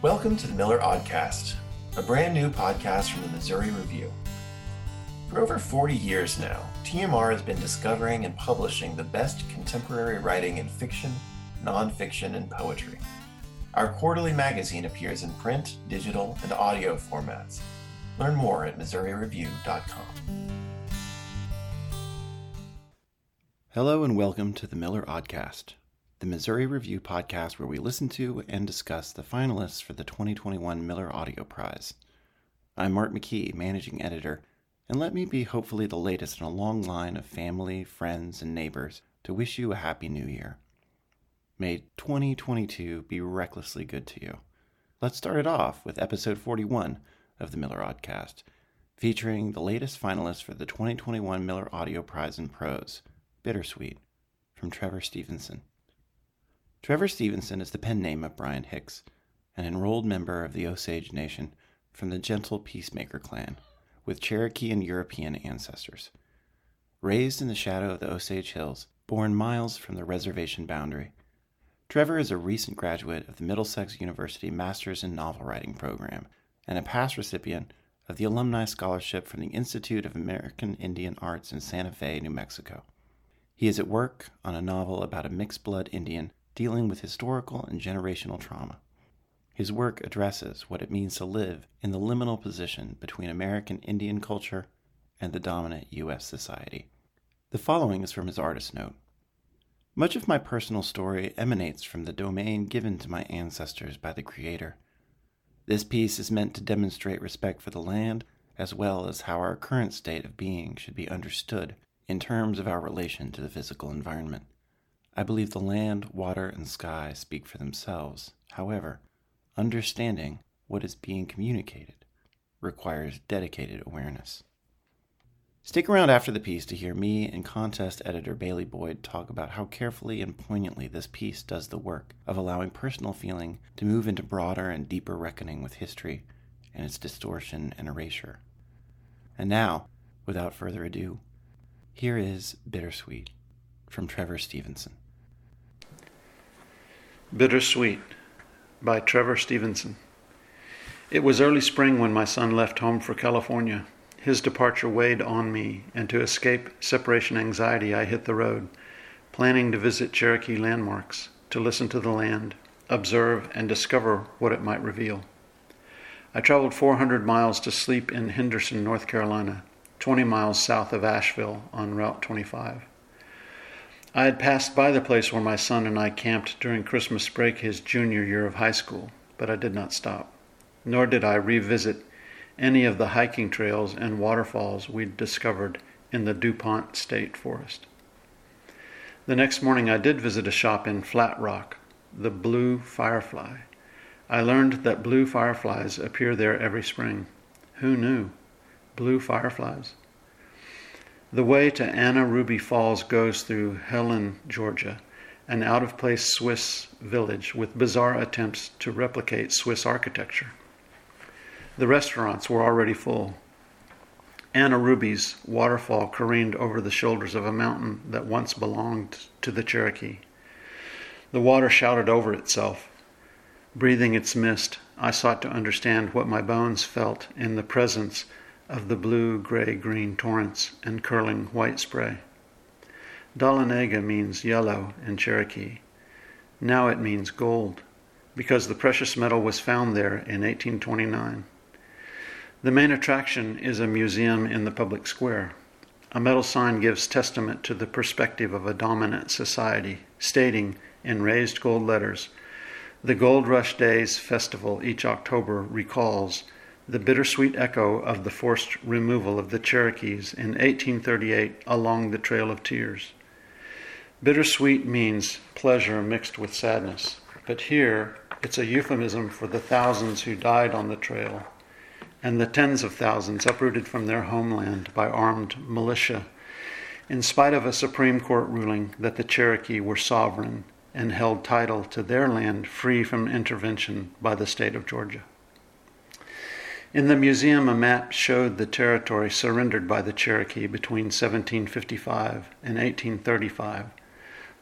Welcome to the Miller Aud-cast, a brand new podcast from the Missouri Review. For over 40 years now, TMR has been discovering and publishing the best contemporary writing in fiction, nonfiction, and poetry. Our quarterly magazine appears in print, digital, and audio formats. Learn more at MissouriReview.com. Hello and welcome to the Miller Aud-cast, the Missouri Review podcast where we listen to and discuss the finalists for the 2021 Miller Audio Prize. I'm Mark McKee, managing editor, and let me be hopefully the latest in a long line of family, friends, and neighbors to wish you a happy new year. May 2022 be recklessly good to you. Let's start it off with episode 41 of the Miller Aud-cast, featuring the latest finalists for the 2021 Miller Audio Prize in Prose, Bittersweet, from Trevor Stephenson. Trevor Stephenson is the pen name of Brian Hicks, an enrolled member of the Osage Nation from the Gentle Peacemaker clan, with Cherokee and European ancestors. Raised in the shadow of the Osage Hills, born miles from the reservation boundary, Trevor is a recent graduate of the Middlesex University Masters in Novel Writing program and a past recipient of the Alumni Scholarship from the Institute of American Indian Arts in Santa Fe, New Mexico. He is at work on a novel about a mixed blood Indian dealing with historical and generational trauma. His work addresses what it means to live in the liminal position between American Indian culture and the dominant U.S. society. The following is from his artist note. Much of my personal story emanates from the domain given to my ancestors by the Creator. This piece is meant to demonstrate respect for the land as well as how our current state of being should be understood in terms of our relation to the physical environment. I believe the land, water, and sky speak for themselves. However, understanding what is being communicated requires dedicated awareness. Stick around after the piece to hear me and contest editor Bailey Boyd talk about how carefully and poignantly this piece does the work of allowing personal feeling to move into broader and deeper reckoning with history and its distortion and erasure. And now, without further ado, here is Bittersweet from Trevor Stephenson. Bittersweet by Trevor Stephenson. It was early spring when my son left home for California. His departure weighed on me, and to escape separation anxiety, I hit the road, planning to visit Cherokee landmarks, to listen to the land, observe, and discover what it might reveal. I traveled 400 miles to sleep in Henderson, North Carolina, 20 miles south of Asheville on Route 25. I had passed by the place where my son and I camped during Christmas break his junior year of high school, but I did not stop. Nor did I revisit any of the hiking trails and waterfalls we'd discovered in the DuPont State Forest. The next morning, I did visit a shop in Flat Rock, the Blue Firefly. I learned that blue fireflies appear there every spring. Who knew? Blue fireflies. The way to Anna Ruby Falls goes through Helen, Georgia, an out of place Swiss village with bizarre attempts to replicate Swiss architecture. The restaurants were already full. Anna Ruby's waterfall careened over the shoulders of a mountain that once belonged to the Cherokee. The water shouted over itself. Breathing its mist, I sought to understand what my bones felt in the presence of the blue, gray, green torrents and curling white spray. Dahlonega means yellow in Cherokee. Now it means gold, because the precious metal was found there in 1829. The main attraction is a museum in the public square. A metal sign gives testament to the perspective of a dominant society, stating in raised gold letters The Gold Rush Days festival each October recalls the bittersweet echo of the forced removal of the Cherokees in 1838 along the Trail of Tears. Bittersweet means pleasure mixed with sadness, but here it's a euphemism for the thousands who died on the trail and the tens of thousands uprooted from their homeland by armed militia, in spite of a Supreme Court ruling that the Cherokee were sovereign and held title to their land free from intervention by the state of Georgia. In the museum, a map showed the territory surrendered by the Cherokee between 1755 and 1835,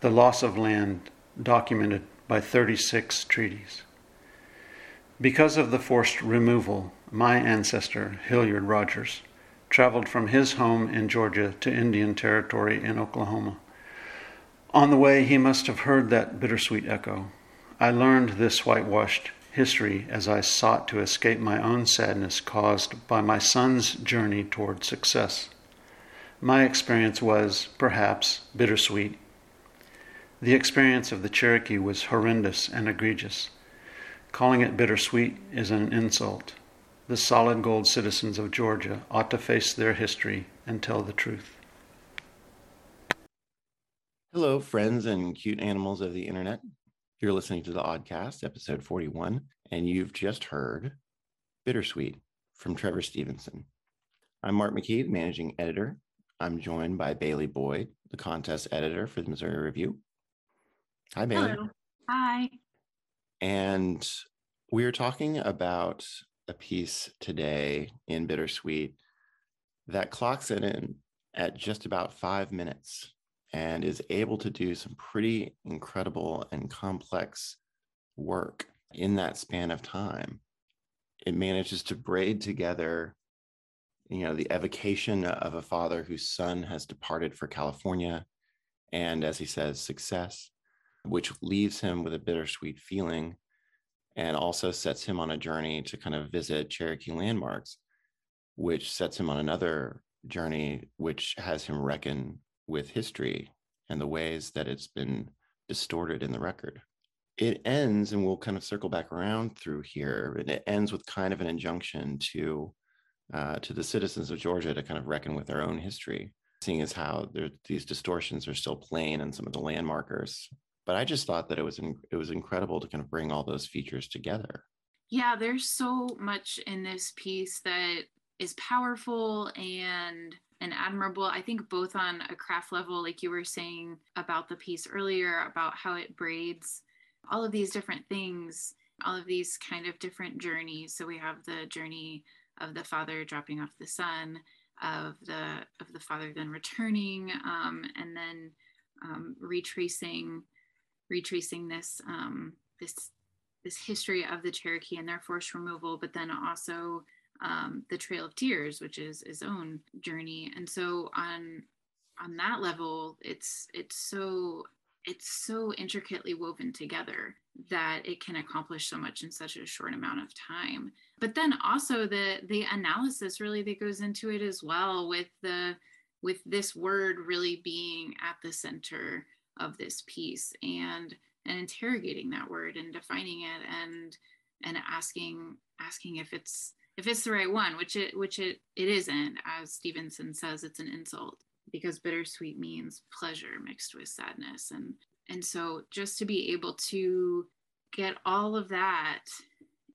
the loss of land documented by 36 treaties. Because of the forced removal, my ancestor, Hilliard Rogers, traveled from his home in Georgia to Indian Territory in Oklahoma. On the way, he must have heard that bittersweet echo. I learned this whitewashed history as I sought to escape my own sadness caused by my son's journey toward success. My experience was, perhaps, bittersweet. The experience of the Cherokee was horrendous and egregious. Calling it bittersweet is an insult. The solid gold citizens of Georgia ought to face their history and tell the truth. Hello, friends and cute animals of the internet. You're listening to the Aud-cast, episode 41, and you've just heard Bittersweet from Trevor Stephenson. I'm Mark McKee, managing editor I'm joined by Bailey Boyd, the contest editor for the Missouri Review. Hi, Bailey. Hello. Hi. And we are talking about a piece today in Bittersweet that clocks it in at just about five minutes and is able to do some pretty incredible and complex work in that span of time. It manages to braid together you know the evocation of a father whose son has departed for california and as he says success which leaves him with a bittersweet feeling and also sets him on a journey to kind of visit cherokee landmarks which sets him on another journey which has him reckon with history and the ways that it's been distorted in the record it ends and we'll kind of circle back around through here And it ends with kind of an injunction to uh, to the citizens of Georgia to kind of reckon with their own history, seeing as how there, these distortions are still plain in some of the landmarkers. But I just thought that it was in, it was incredible to kind of bring all those features together. Yeah, there's so much in this piece that is powerful and and admirable. I think both on a craft level, like you were saying about the piece earlier, about how it braids all of these different things, all of these kind of different journeys. So we have the journey of the father dropping off the son, of the of the father then returning, um, and then um, retracing retracing this um, this this history of the Cherokee and their forced removal, but then also um, the Trail of Tears, which is his own journey. And so on on that level, it's it's so it's so intricately woven together that it can accomplish so much in such a short amount of time but then also the the analysis really that goes into it as well with the with this word really being at the center of this piece and and interrogating that word and defining it and and asking asking if it's if it's the right one which it which it it isn't as Stephenson says it's an insult because bittersweet means pleasure mixed with sadness. And and so just to be able to get all of that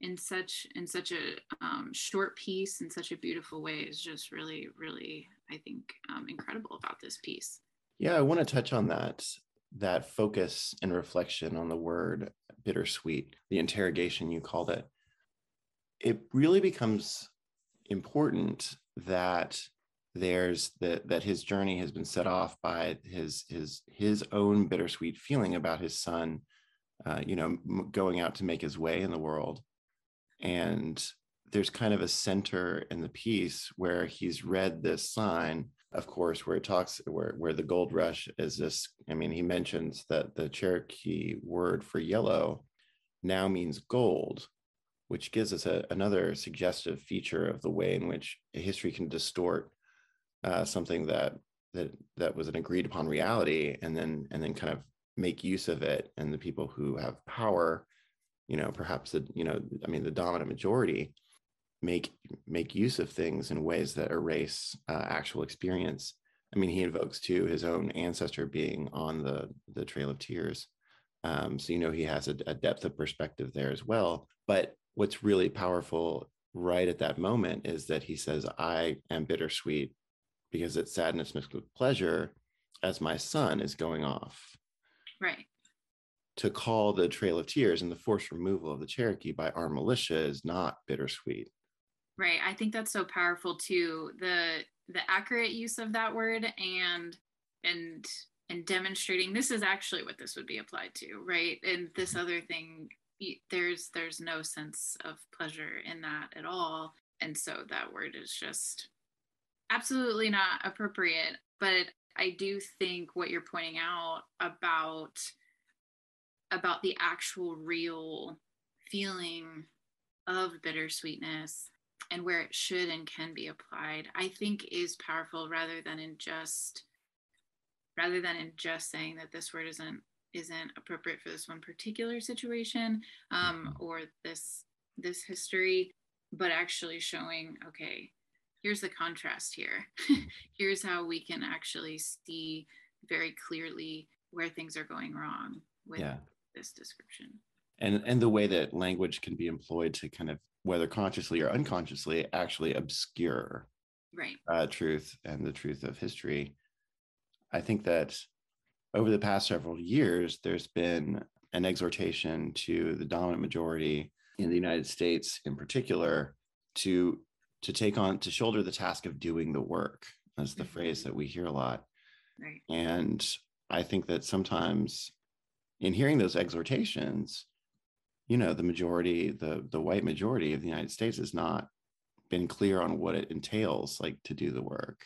in such in such a um, short piece in such a beautiful way is just really really i think um, incredible about this piece. Yeah i want to touch on that that focus and reflection on the word bittersweet the interrogation you called it it really becomes important that there's that that his journey has been set off by his his his own bittersweet feeling about his son uh, you know going out to make his way in the world. And there's kind of a center in the piece where he's read this sign of course where it talks where where the gold rush is this i mean he mentions that the cherokee word for yellow now means gold which gives us a, another suggestive feature of the way in which history can distort uh, something that that that was an agreed upon reality and then and then kind of make use of it. And the people who have power you know perhaps the you know i mean the dominant majority make make use of things in ways that erase uh, actual experience. I mean he invokes too his own ancestor being on the the trail of tears. Um, so you know he has a, a depth of perspective there as well. But what's really powerful right at that moment is that he says i am bittersweet because it's sadness mixed with pleasure as my son is going off. Right. To call the Trail of Tears and the forced removal of the Cherokee by armed militia is not bittersweet. Right. I think that's so powerful too. The the accurate use of that word and and and demonstrating this is actually what this would be applied to, right? And this mm-hmm. other thing there's there's no sense of pleasure in that at all. And so that word is just absolutely not appropriate. But i do think what you're pointing out about about the actual real feeling of bittersweetness and where it should and can be applied i think is powerful rather than in just rather than in just saying that this word isn't isn't appropriate for this one particular situation um, mm-hmm. or this this history but actually showing okay here's the contrast here here's how we can actually see very clearly where things are going wrong with yeah. this description and and the way that language can be employed to kind of whether consciously or unconsciously actually obscure right uh, truth and the truth of history i think that over the past several years, there's been an exhortation to the dominant majority in the United States, in particular, to to take on to shoulder the task of doing the work. That's the mm-hmm. phrase that we hear a lot. Right. And I think that sometimes, in hearing those exhortations, you know, the majority, the the white majority of the United States has not been clear on what it entails, like to do the work,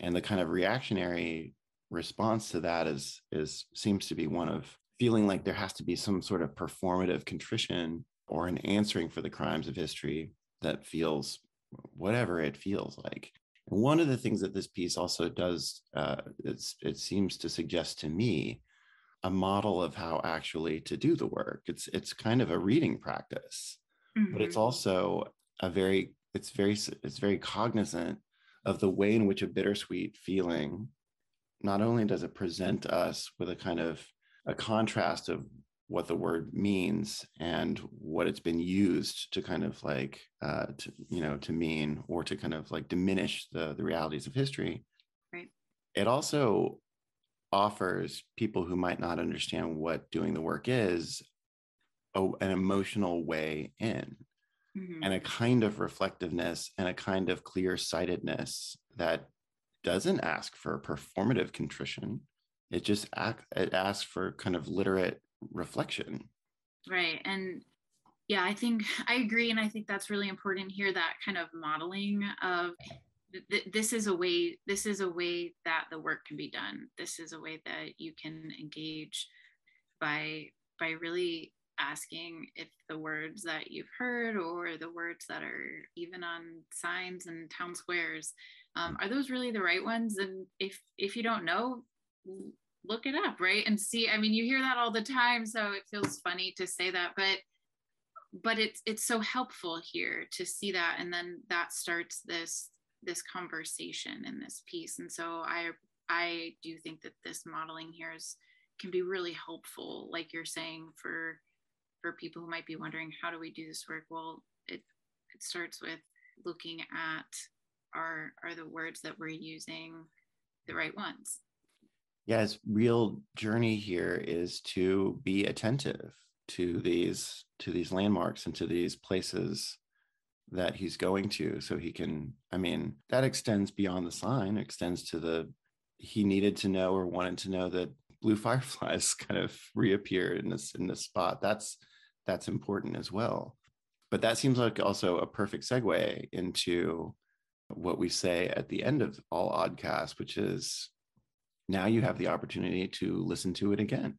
and the kind of reactionary response to that is is seems to be one of feeling like there has to be some sort of performative contrition or an answering for the crimes of history that feels whatever it feels like. And one of the things that this piece also does, uh, it seems to suggest to me, a model of how actually to do the work. It's it's kind of a reading practice, mm-hmm. but it's mm-hmm. also a very it's very it's very cognizant of the way in which a bittersweet feeling not only does it present us with a kind of a contrast of what the word means and what it's been used to kind of like uh, to, you know to mean or to kind of like diminish the the realities of history right it also offers people who might not understand what doing the work is a, an emotional way in mm-hmm. and a kind of reflectiveness and a kind of clear sightedness that doesn't ask for performative contrition. It just act, it asks for kind of literate reflection. Right. And yeah, I think I agree. And I think that's really important here that kind of modeling of th- this is a way, this is a way that the work can be done. This is a way that you can engage by by really asking if the words that you've heard or the words that are even on signs and town squares um, are those really the right ones? And if if you don't know look it up right? And see i mean you hear that all the time so it feels funny to say that but but it's it's so helpful here to see that and then that starts this this conversation and this piece. And so i i do think that this modeling here is can be really helpful like you're saying for for people who might be wondering how do we do this work? Well it it starts with looking at are are the words that we're using the right ones. Yeah his real journey here is to be attentive to these to these landmarks and to these places that he's going to so he can i mean that extends beyond the sign extends to the he needed to know or wanted to know that blue fireflies kind of reappeared in this in this spot. That's that's important as well. But that seems like also a perfect segue into what we say at the end of all Aud-casts, which is now you have the opportunity to listen to it again.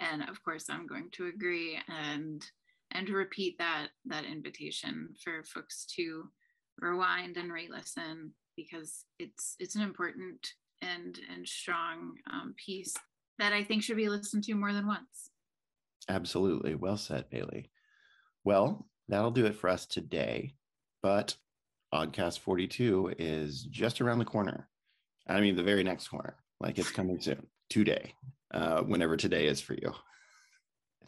And of course, I'm going to agree and and repeat that that invitation for folks to rewind and re-listen because it's it's an important and and strong um, piece that I think should be listened to more than once. Absolutely, well said, Bailey. Well, that'll do it for us today. But Aud-cast 42 is just around the corner. I mean, the very next corner. Like it's coming soon, today, uh, whenever today is for you.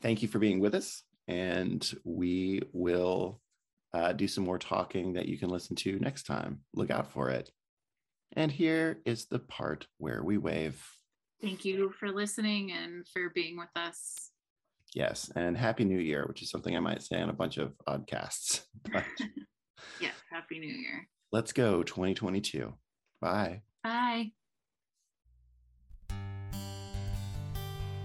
Thank you for being with us. And we will uh, do some more talking that you can listen to next time. Look out for it. And here is the part where we wave. Thank you for listening and for being with us. Yes. And Happy New Year, which is something I might say on a bunch of Aud-casts. But Yes, Happy New Year. Let's go 2022. Bye. Bye.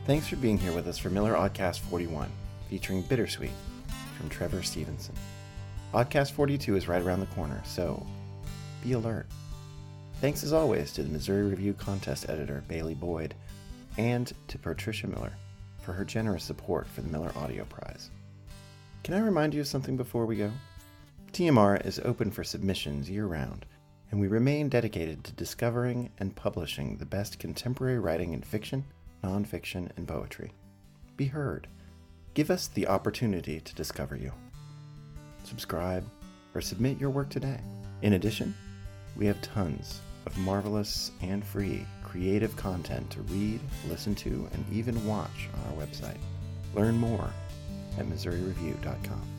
Thanks for being here with us for Miller Aud-cast 41. Featuring Bittersweet from Trevor Stephenson. Aud-cast 42 is right around the corner, so be alert. Thanks as always to the Missouri Review contest editor Bailey Boyd and to Patricia Miller for her generous support for the Miller Audio Prize. Can I remind you of something before we go? TMR is open for submissions year round, and we remain dedicated to discovering and publishing the best contemporary writing in fiction, nonfiction, and poetry. Be heard. Give us the opportunity to discover you. Subscribe or submit your work today. In addition, we have tons of marvelous and free creative content to read, listen to, and even watch on our website. Learn more at MissouriReview.com.